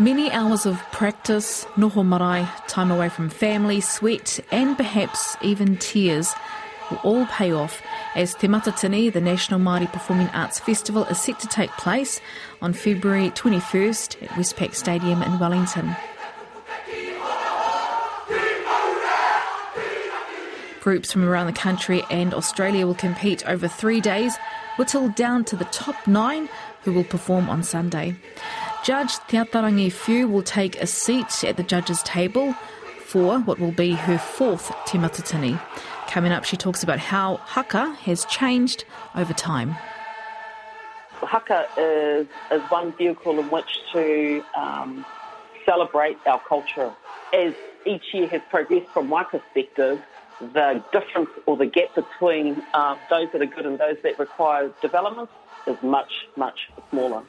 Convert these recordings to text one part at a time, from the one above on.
Many hours of practice, noho marae, time away from family, sweat, and perhaps even tears will all pay off as Te Matatini, the National Māori Performing Arts Festival, is set to take place on February 21st at Westpac Stadium in Wellington. Groups from around the country and Australia will compete over three days, whittled down to the top nine who will perform on Sunday. Judge Te Atarangi Whiu will take a seat at the judges' table for what will be her fourth Te. Coming up, she talks about how haka has changed over time. Haka is, is one vehicle in which to um, celebrate our culture. As each year has progressed from my perspective, the difference or the gap between uh, those that are good and those that require development is much, much smaller.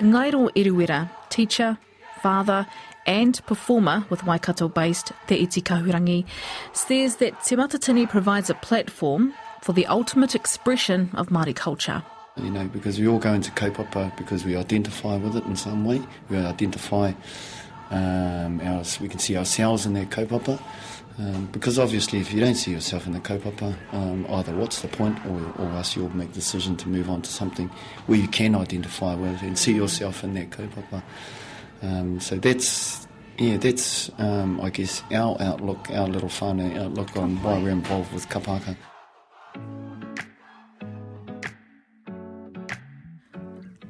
Ngairo Eruera, teacher, father, and performer with Waikato-based Te Iti Kahurangi, says that Te Matatini provides a platform for the ultimate expression of Māori culture. You know, because we all go into kaupapa because we identify with it in some way. We identify, um, our, we can see ourselves in that kaupapa. Um, because obviously, if you don't see yourself in the kaupapa, um, either what's the point, or, or else you'll make the decision to move on to something where you can identify with and see yourself in that kaupapa. Um, so that's yeah, that's um, I guess our outlook, our little fun outlook on why we're involved with kapahaka.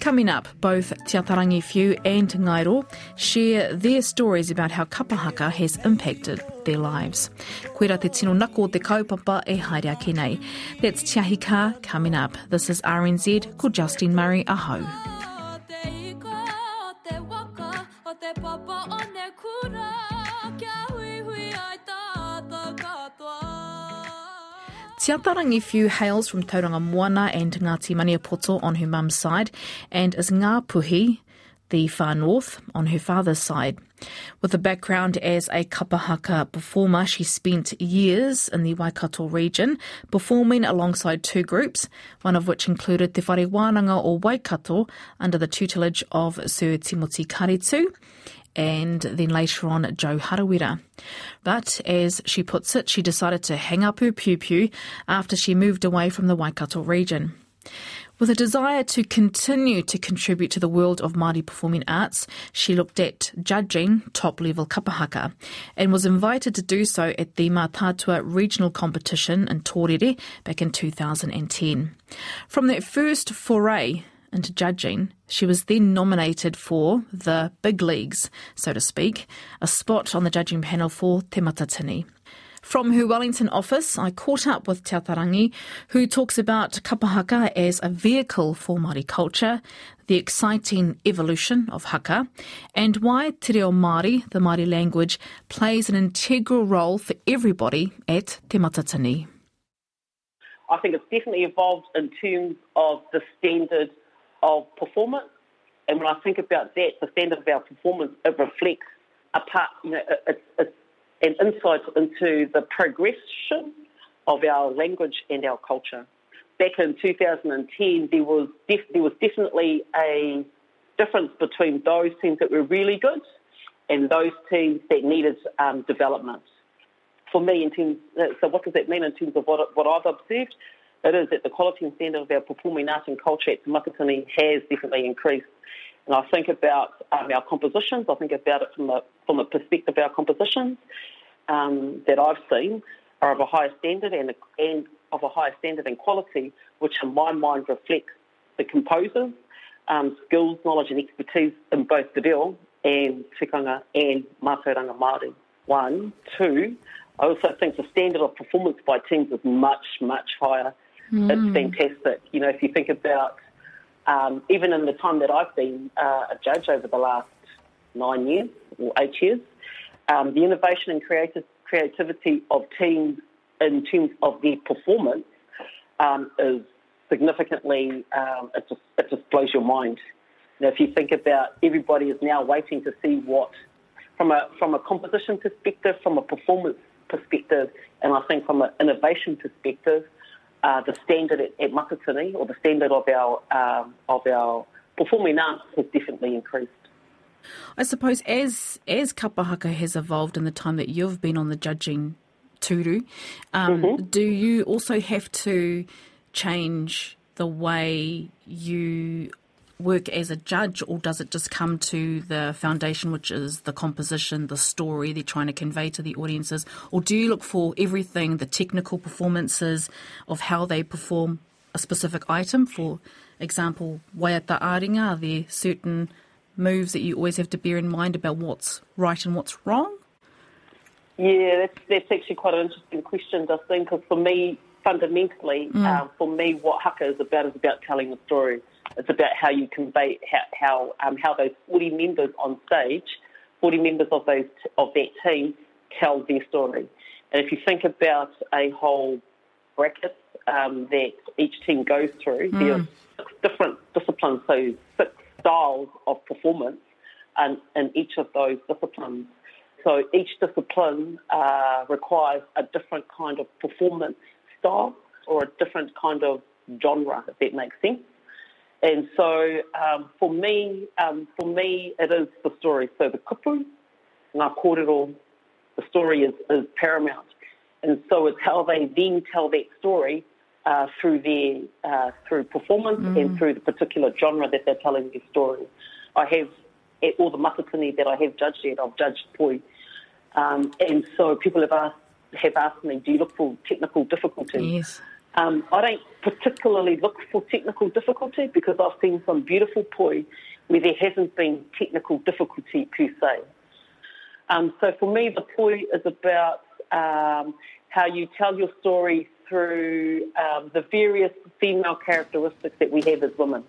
Coming up, both Te Atarangi Whiu and Ngairo share their stories about how kapahaka has impacted their lives. Koera te tino nako te kaupapa e haere ake nei. That's Te Ahi Kaa coming up. This is RNZ, ko Justine Murray, aho. Te Atarangi Whiu hails from Tauranga Moana and Ngāti Maniapoto on her mum's side, and is Ngāpuhi, the far north, on her father's side. With a background as a kapahaka performer, she spent years in the Waikato region, performing alongside two groups, one of which included Te Whare Wānanga o Waikato under the tutelage of Sir Timothy Karetu, and then later on Joe Harawira. But as she puts it, she decided to hang up her piupiu after she moved away from the Waikato region. With a desire to continue to contribute to the world of Māori performing arts, she looked at judging top level kapahaka and was invited to do so at the Mātātua regional competition in Torere back in 2010. From that first foray into judging, she was then nominated for the big leagues, so to speak, a spot on the judging panel for Te Matatini. From her Wellington office, I caught up with Te Atarangi, who talks about kapahaka as a vehicle for Māori culture, the exciting evolution of haka, and why Te Reo Māori, the Māori language, plays an integral role for everybody at Te Matatini. I think it's definitely evolved in terms of the standard of performance. And when I think about that, the standard of our performance, it reflects a part, you know, an insight into the progression of our language and our culture. Back in 2010, there was def- there was definitely a difference between those teams that were really good and those teams that needed um, development. For me, in terms, so what does that mean in terms of what, what I've observed? It is that the quality and standard of our performing arts and culture at Matatini has definitely increased. And I think about um, our compositions, I think about it from the, from the perspective of our compositions um, that I've seen are of a higher standard and, and of a higher standard and quality, which in my mind reflects the composers' um, skills, knowledge and expertise in both the Reo and Tikanga and Mātauranga Māori. One. Two, I also think the standard of performance by teams is much, much higher Mm. It's fantastic. You know, if you think about um, even in the time that I've been uh, a judge over the last nine years or eight years, um, the innovation and creative, creativity of teams in terms of their performance um, is significantly, um, it, just, it just blows your mind. Now, if you think about everybody is now waiting to see what, from a, from a composition perspective, from a performance perspective, and I think from an innovation perspective, uh, the standard at, at Matatini or the standard of our um, of our performing arts has definitely increased. I suppose as as kapahaka has evolved in the time that you've been on the judging turu, um, mm-hmm. do you also have to change the way you work as a judge, or does it just come to the foundation, which is the composition, the story they're trying to convey to the audiences? Or do you look for everything, the technical performances of how they perform a specific item? For example, waiata aringa, are there certain moves that you always have to bear in mind about what's right and what's wrong? Yeah, that's, that's actually quite an interesting question, Justine, because for me, fundamentally, mm. uh, for me, what haka is about is about telling a story. It's about how you convey how how, um, how those 40 members on stage, 40 members of those of that team, tell their story. And if you think about a whole bracket um, that each team goes through, mm. there are six different disciplines, so six styles of performance and in each of those disciplines. So each discipline uh, requires a different kind of performance style or a different kind of genre, if that makes sense. And so um, for me, um, for me, it is the story. So the kupu, ngā kōrero, the story is, is paramount. And so it's how they then tell that story uh, through their uh, through performance mm. and through the particular genre that they're telling their story. I have at all the matatini that I have judged at, I've judged poi, um, and so people have asked have asked me, do you look for technical difficulty? Yes. Um, I don't particularly look for technical difficulty because I've seen some beautiful poi where there hasn't been technical difficulty per se. Um, so for me, the poi is about um, how you tell your story through um, the various female characteristics that we have as women.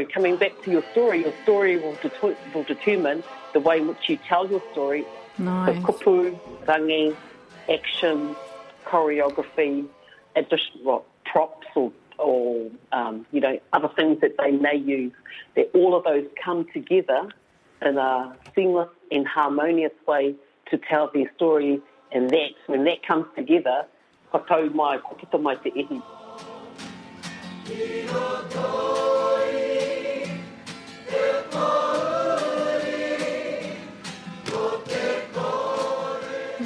So coming back to your story, your story will, det- will determine the way in which you tell your story. Nice. So kupu, rangi, action, choreography, additional props or, or um, you know, other things that they may use, that all of those come together in a seamless and harmonious way to tell their story. And that, when that comes together, katou mai, kokita mai te ihi.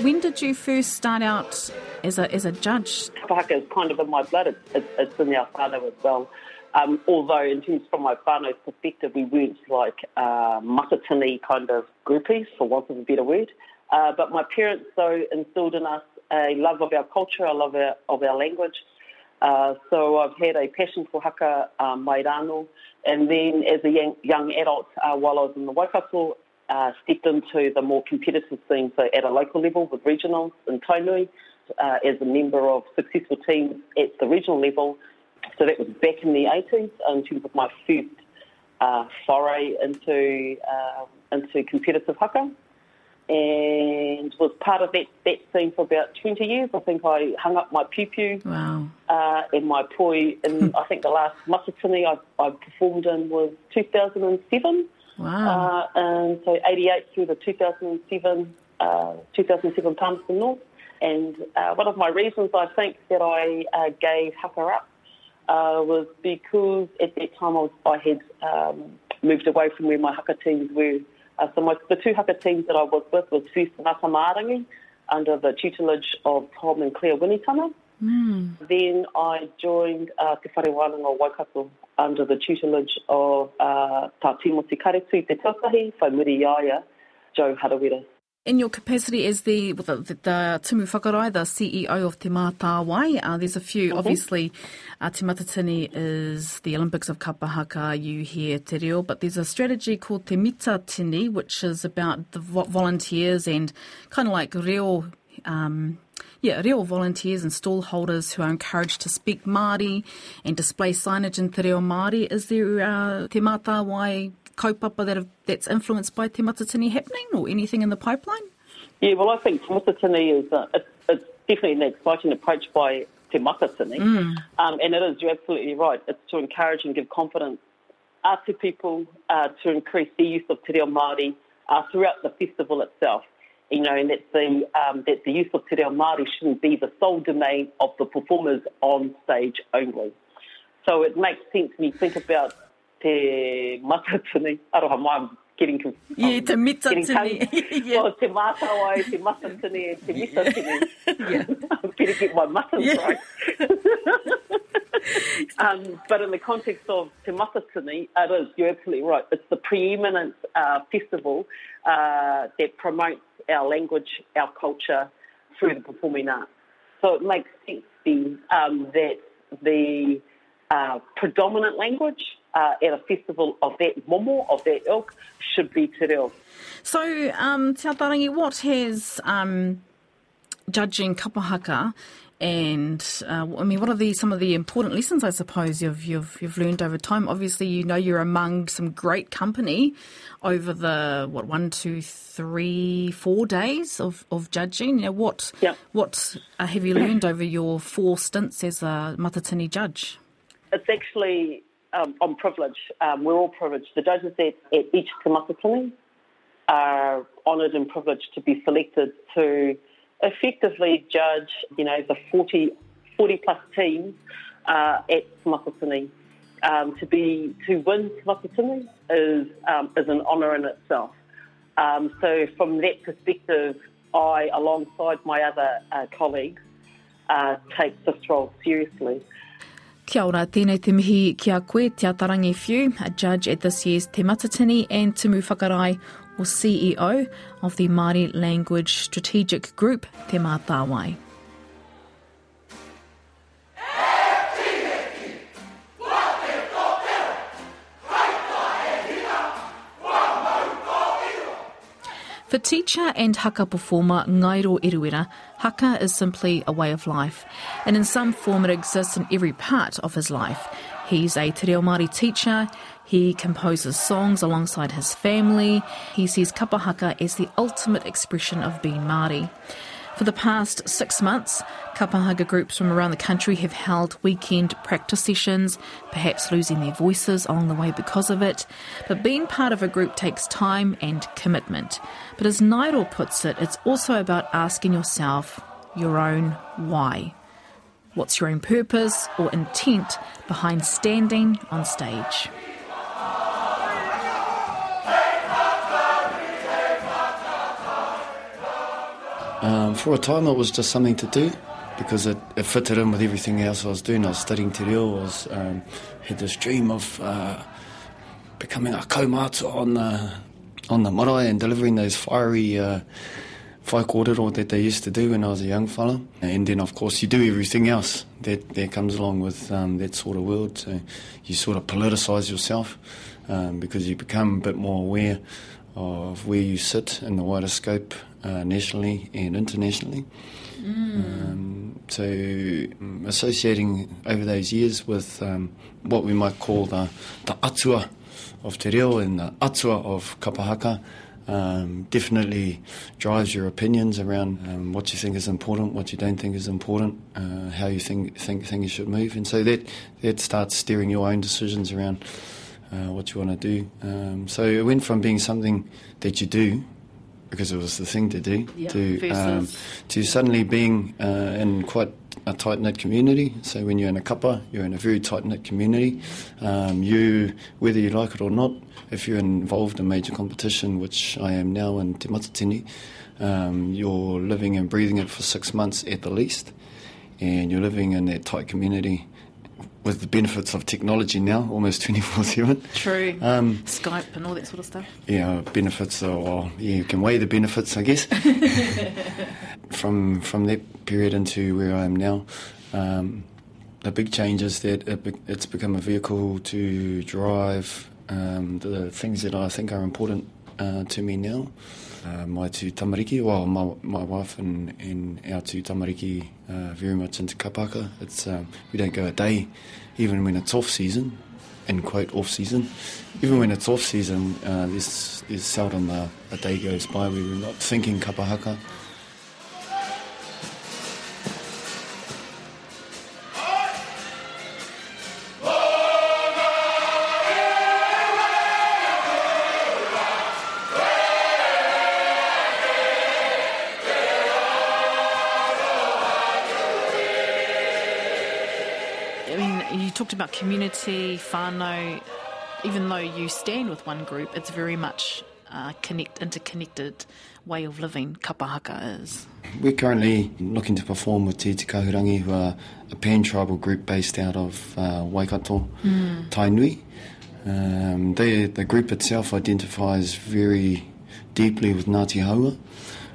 When did you first start out as a, as a judge? Kapahaka is kind of in my blood. It's, it's, in our whānau as well. Um, although, in terms from my whānau's perspective, we weren't like uh, matatini kind of groupies, for want of a better word. Uh, but my parents, though, instilled in us a love of our culture, a love of our language. Uh, so I've had a passion for haka um, Mairano. And then as a young, young adult, uh, while I was in the Waikato, uh, stepped into the more competitive scene, so at a local level with regionals in Tainui, uh, as a member of successful teams at the regional level. So that was back in the 80s in terms of my first uh, foray into uh, into competitive haka and was part of that, that scene for about 20 years. I think I hung up my piupiu wow. uh, and my poi, and I think the last matatini I, I performed in was 2007. Wow. Uh, and so 88 through the 2007, uh, 2007 Palmerston North. And uh, one of my reasons I think that I uh, gave Haka up uh, was because at that time I, was, I had um, moved away from where my Haka teams were. Uh, so my, the two Haka teams that I was with was first Ngata Mārangi under the tutelage of Tom and Claire Winitana. Mm. Then I joined uh, Te Whare Wānanga Waikato under the tutelage of uh, Tā Timoti Karetui Te Taukahi, Whai Muri Iaia, Joe Harawira. In your capacity as the, the, the, the Tumu Whakarai, the CEO of Te Mata Wai, uh, there's a few, mm-hmm. obviously, uh, Te Matatini is the Olympics of Kapahaka, you hear Te Reo, but there's a strategy called Te Mita Tini, which is about the volunteers and kind of like Reo um, yeah, reo volunteers and stall holders who are encouraged to speak Māori and display signage in te reo Māori. Is there uh, te mata wai kaupapa that have, that's influenced by te matatini happening or anything in the pipeline? Yeah, well, I think te matatini is uh, it's, it's definitely an exciting approach by te matatini. Mm. Um, and it is, you're absolutely right. It's to encourage and give confidence uh, to people uh, to increase the use of te reo Māori uh, throughout the festival itself. You know, and that the, um, that the use of te reo Māori shouldn't be the sole domain of the performers on stage only. So it makes sense when you think about te matatini. Aroha mai, I'm getting confused. Yeah, te mitatini. yeah. Well, te mātawai, te matatini, and te mitatini. yeah. To get my matins yeah. right. um, but in the context of Te Matatini, it is, you're absolutely right. It's the preeminent uh, festival uh, that promotes our language, our culture through the performing arts. So it makes sense then um, that the uh, predominant language uh, at a festival of that momo, of that ilk, should be te reo. So, um, Te Atarangi, what has um, judging kapahaka and uh, I mean, what are the some of the important lessons I suppose you've you've you've learned over time? Obviously, you know you're among some great company over the what one, two, three, four days of, of judging. You know what what uh, have you learned over your four stints as a Matatini judge? It's actually um, I'm privileged. Um, we're all privileged. The judges at, at each Matatini are honoured and privileged to be selected to effectively judge, you know, the 40, 40 plus teams uh, at Tamakotini. Um, to be to win Tamakotini is um, is an honour in itself. Um, so from that perspective, I, alongside my other uh, colleagues, uh, take this role seriously. Kia ora, tēnei te mihi ki a koe, Te Atarangi Whiu, a judge at this year's Te Matatini, and Timu Whakarai, or CEO of the Māori Language Strategic Group, Te Mātāwai. For teacher and haka performer Ngairo Eruera, haka is simply a way of life, and in some form it exists in every part of his life. He's a Te Reo Māori teacher, he composes songs alongside his family. He sees kapahaka as the ultimate expression of being Māori. For the past six months, kapahaka groups from around the country have held weekend practice sessions, perhaps losing their voices along the way because of it. But being part of a group takes time and commitment. But as Ngairo puts it, it's also about asking yourself your own why. What's your own purpose or intent behind standing on stage? Um, for a time, it was just something to do because it, it, fitted in with everything else I was doing. I was studying te reo, I was, um, had this dream of uh, becoming a kaumata on the, on the marae and delivering those fiery uh, whai kōrero that they used to do when I was a young fella. And then, of course, you do everything else that, that comes along with um, that sort of world. So you sort of politicise yourself um, because you become a bit more aware of where you sit in the wider scope uh, nationally and internationally. Mm. Um, so, um, associating over those years with um, what we might call the, the atua of te reo and the atua of kapahaka um, definitely drives your opinions around um, what you think is important, what you don't think is important, uh, how you think, think things should move. And so that, that starts steering your own decisions around uh, what you want to do. Um, so it went from being something that you do because it was the thing to do, yep. to um, to suddenly being uh, in quite a tight knit community. So when you're in a kapa, you're in a very tight knit community. Um, you, whether you like it or not, if you're involved in major competition, which I am now in Te Matatini, um, you're living and breathing it for six months at the least, and you're living in that tight community with the benefits of technology now, almost 24 7. True. Um, Skype and all that sort of stuff. Yeah, benefits, are, well, yeah, you can weigh the benefits, I guess. from from that period into where I am now, um, the big change is that it it's become a vehicle to drive um, the things that I think are important uh, to me now. Uh, my two tamariki, well, my, my wife and, and our two tamariki uh, very much into kapaka. It's um, we don't go a day, even when it's off season, in quote off season. Even when it's off season, uh, there's, there's seldom a, a day goes by where we're not thinking kapahaka. Community, whānau. Even though you stand with one group, it's very much uh, connect, interconnected way of living kapahaka is. We're currently looking to perform with Te Iti Kahurangi, who are a pan-tribal group based out of uh, Waikato, mm. Tainui. Um, they, the group itself identifies very deeply with Ngāti Haua,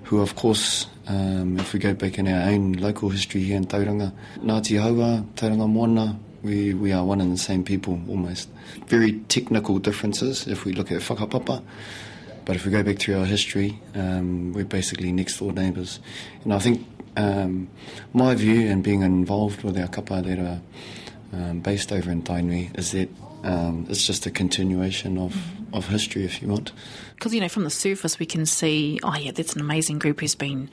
who of course, um, if we go back in our own local history here in Tauranga, Ngāti Haua, Tauranga Moana, we, we are one and the same people almost. Very technical differences if we look at whakapapa, but if we go back through our history, um, we're basically next door neighbours. And I think um, my view and being involved with our kapa that are um, based over in Tainui is that um, it's just a continuation of, of history, if you want. Because, you know, from the surface we can see, oh, yeah, that's an amazing group who's been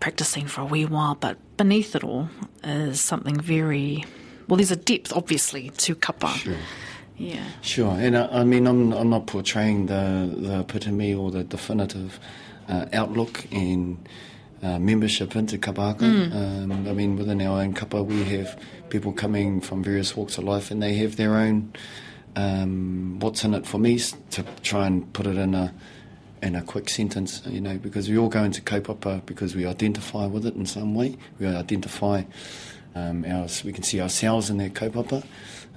practicing for a wee while, but beneath it all is something very, well, there's a depth, obviously, to kapa. Sure. Yeah. Sure, and uh, I mean, I'm, I'm not portraying the, the epitome or the definitive uh, outlook in uh, membership into Kapahaka. Mm. Um, I mean, within our own kapa, we have people coming from various walks of life, and they have their own um, what's in it for me to try and put it in a in a quick sentence, you know, because we all go into kaupapa because we identify with it in some way. We identify um, our, we can see ourselves in that kaupapa.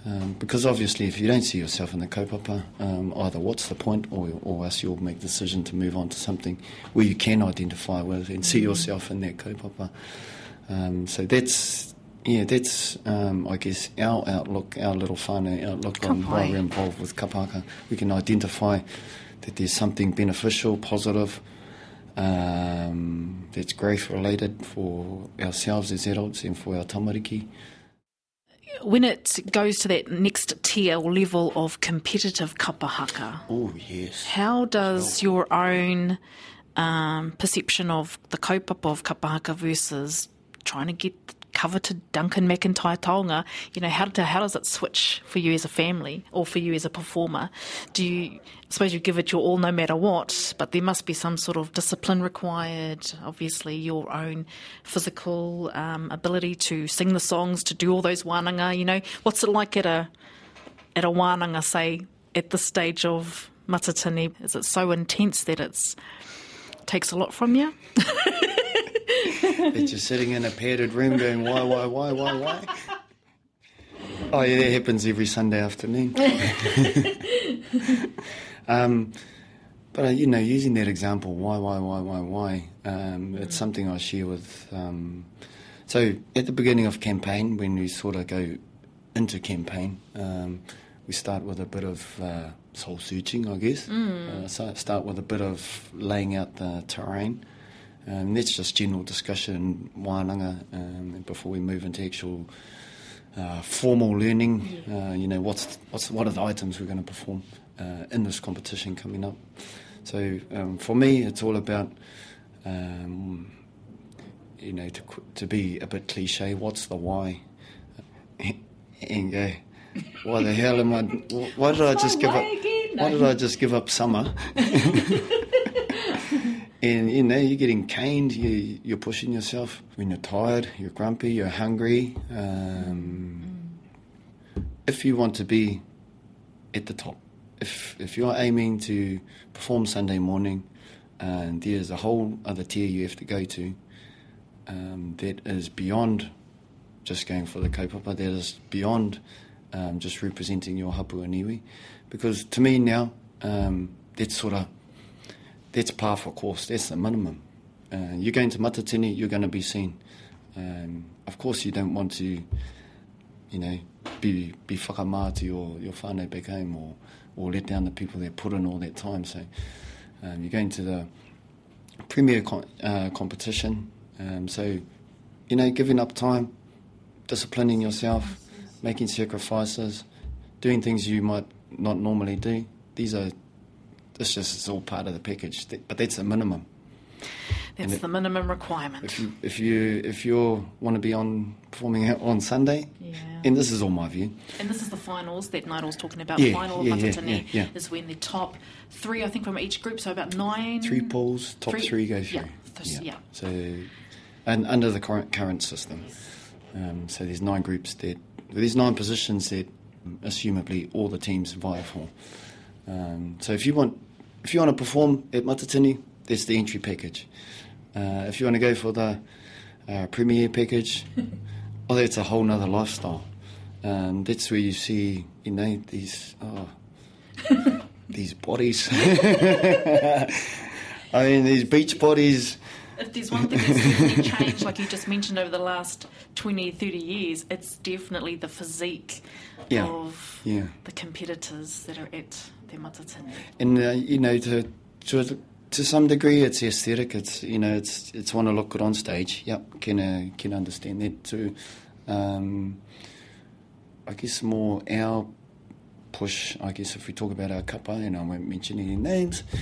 Um, because obviously, if you don't see yourself in the kaupapa, um, either what's the point, or, or else you'll make the decision to move on to something where you can identify with and see yourself in that kaupapa. Um, so that's yeah, that's um, I guess our outlook, our little whānau outlook on why we're involved with kapaka. We can identify that there's something beneficial, positive, um, that's growth related for ourselves as adults and for our tamariki. When it goes to that next tier or level of competitive kapahaka, oh yes, how does your own um, perception of the kaupapa of kapahaka versus trying to get coveted Duncan McIntyre taonga, you know, how, how does it switch for you as a family or for you as a performer? Do you, I suppose you give it your all no matter what, but there must be some sort of discipline required, obviously your own physical um, ability to sing the songs, to do all those wānanga, you know. What's it like at a, at a wānanga, say, at the stage of matatini? Is it so intense that it's takes a lot from you? that you're sitting in a padded room going, why, why, why, why, why? Oh, yeah, that happens every Sunday afternoon. um, but, uh, you know, using that example, why, why, why, why, why, um, it's something I share with. Um, so, at the beginning of campaign, when we sort of go into campaign, um, we start with a bit of uh, soul searching, I guess. Mm. Uh, so start with a bit of laying out the terrain. Um, that's just general discussion, wānanga, um, before we move into actual uh, formal learning. Uh, you know, what's, what's what are the items we're going to perform uh, in this competition coming up? So um, for me, it's all about, um, you know, to, to be a bit cliche, what's the why? and go, why the hell am I? Why did I just give up? Why did I just give up summer? And you know, you're getting caned, you, you're pushing yourself. When you're tired, you're grumpy, you're hungry. Um, if you want to be at the top, if, if you're aiming to perform Sunday morning, and there's a whole other tier you have to go to um, that is beyond just going for the kaupapa, that is beyond um, just representing your hapua iwi. Because to me now, um, that's sort of that's par for course. That's the minimum. Uh, you're going to Matatini, you're going to be seen. Um, of course, you don't want to, you know, be be whakamā to your, your whānau back home or, or let down the people that put in all that time. So um, you're going to the premier uh, competition. Um, so, you know, giving up time, disciplining yourself, making sacrifices, doing things you might not normally do. These are this just is all part of the package, but that's the minimum. That's it, the minimum requirement. If you if you if you want to be on performing on Sunday, yeah. and this is all my view. And this is the finals that Nigel's talking about. Yeah, final yeah, of yeah, yeah, is when the top three, I think, from each group, so about nine. Three pools, top three, three go through. Yeah, yeah. So, and under the current current system, um, so there's nine groups that there's nine positions that, assumably, all the teams vie for. Um, so if you want, if you want to perform at Matatini, that's the entry package. Uh, if you want to go for the uh, premier package, oh, that's a whole nother lifestyle. Um, that's where you see, you know, these oh, these bodies. I mean, these beach bodies. If there's one thing that's definitely changed, like you just mentioned, over the last 20, 30 years, it's definitely the physique Yeah, of yeah. the competitors that are at And uh, you know, to to to some degree, it's aesthetic. It's you know, it's it's want to look good on stage. Yep, can uh, can understand that too. Um, I guess more our push. I guess if we talk about our kapa, and I won't mention any names.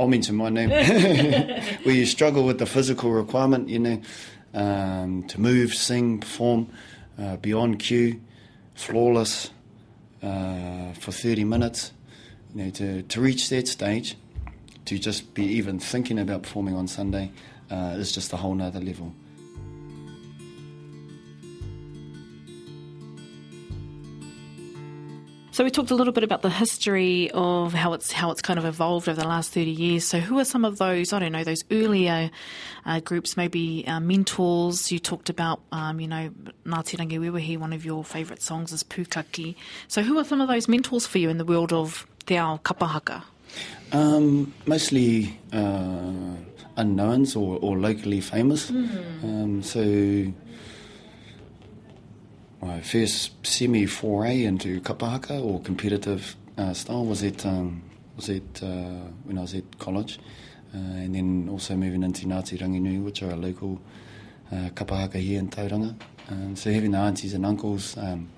I'll mention my name. Where you struggle with the physical requirement, you know, um, to move, sing, perform uh, beyond cue, flawless uh, for 30 minutes. You know, to, to reach that stage, to just be even thinking about performing on Sunday uh, is just a whole nother level. So we talked a little bit about the history of how it's how it's kind of evolved over the last thirty years. So who are some of those? I don't know those earlier uh, groups, maybe uh, mentors. You talked about, um, you know, Ngāti Rangi Wewehi. One of your favourite songs is Pukaki. So who are some of those mentors for you in the world of te ao kapahaka? Um, mostly uh, unknowns or, or locally famous. Um, so my first semi foray into kapahaka or competitive uh, style was at um, was at uh, when I was at college, uh, and then also moving into Ngāti Ranginui, which are a local uh, kapahaka here in Tauranga. Um, so having the aunties and uncles um,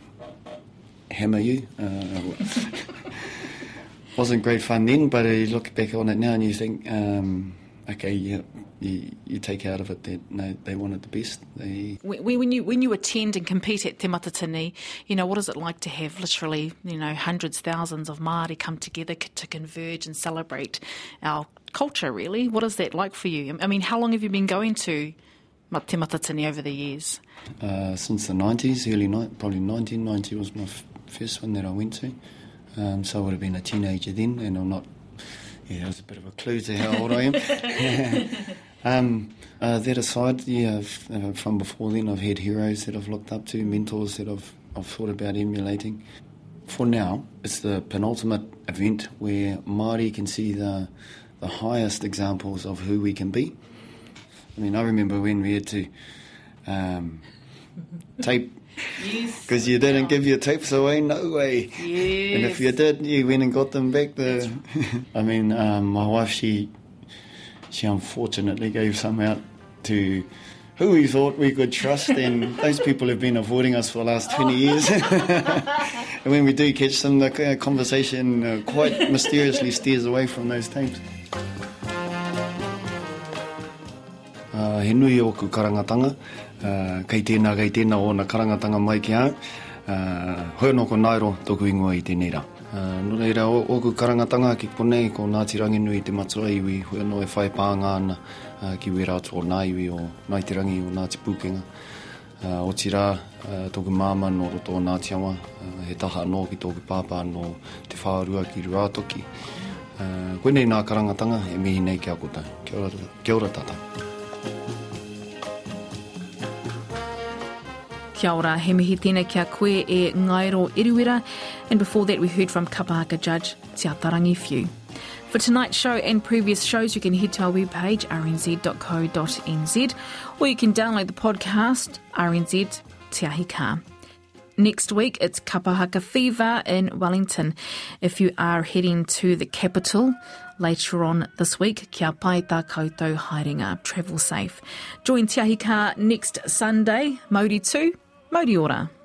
hammer you. Uh, wasn't great fun then, but you look back on it now and you think, um, okay, yeah, you, you take out of it that no, they wanted the best. They When when you when you attend and compete at Te Matatini, you know what is it like to have literally you know hundreds, thousands of Māori come together to converge and celebrate our culture? Really, what is that like for you? I mean, how long have you been going to Te Matatini over the years? uh, since the 90s, early night, probably 1990 was my f- first one that I went to. Um, so I would have been a teenager then, and I'm not. Yeah, that was a bit of a clue to how old I am. um, uh, that aside, yeah, uh, from before then, I've had heroes that I've looked up to, mentors that I've, I've thought about emulating. For now, it's the penultimate event where Māori can see the, the highest examples of who we can be. I mean, I remember when we had to um, tape. Because you didn't give your tapes away, no way. Yes. And if you did, you went and got them back. The, I mean, um, my wife, she she unfortunately gave some out to who we thought we could trust, and those people have been avoiding us for the last 20 years. and when we do catch them, the uh, conversation uh, quite mysteriously steers away from those tapes. Uh, he nui o ku karangatanga, uh, kei tēnā, kei tēnā o na karangatanga mai ki au. Uh, hoi no ko nairo tōku ingoa i tēnei rā. Uh, no reira, o, o ku karangatanga ki konei, ko Ngāti Ranginui te matua iwi, hoi no e whai pānga ana uh, ki wera atu o nā iwi o Ngāti Rangi o Ngāti Pūkenga. Uh, o tira, uh, tōku māma no roto o Ngāti Awa, uh, he taha anō ki tōku pāpā no te whārua ki Ruatoki. Uh, koe nei nā karangatanga, e mihi nei kia koutou. Kia ora, kia ora tātai. Kia ora, he mihi tēnei kia koe e Ngairo Eruera, and before that we heard from Kapahaka judge Te Atarangi Whiu. For tonight's show and previous shows, you can head to our webpage rnz.co.nz or you can download the podcast RNZ Te Ahi Next week, it's Kapahaka Fever in Wellington. If you are heading to the capital later on this week, kia pai tā koutou haerenga. Travel safe. Join Te Ahi next Sunday, Mauri 2, Mauri ora.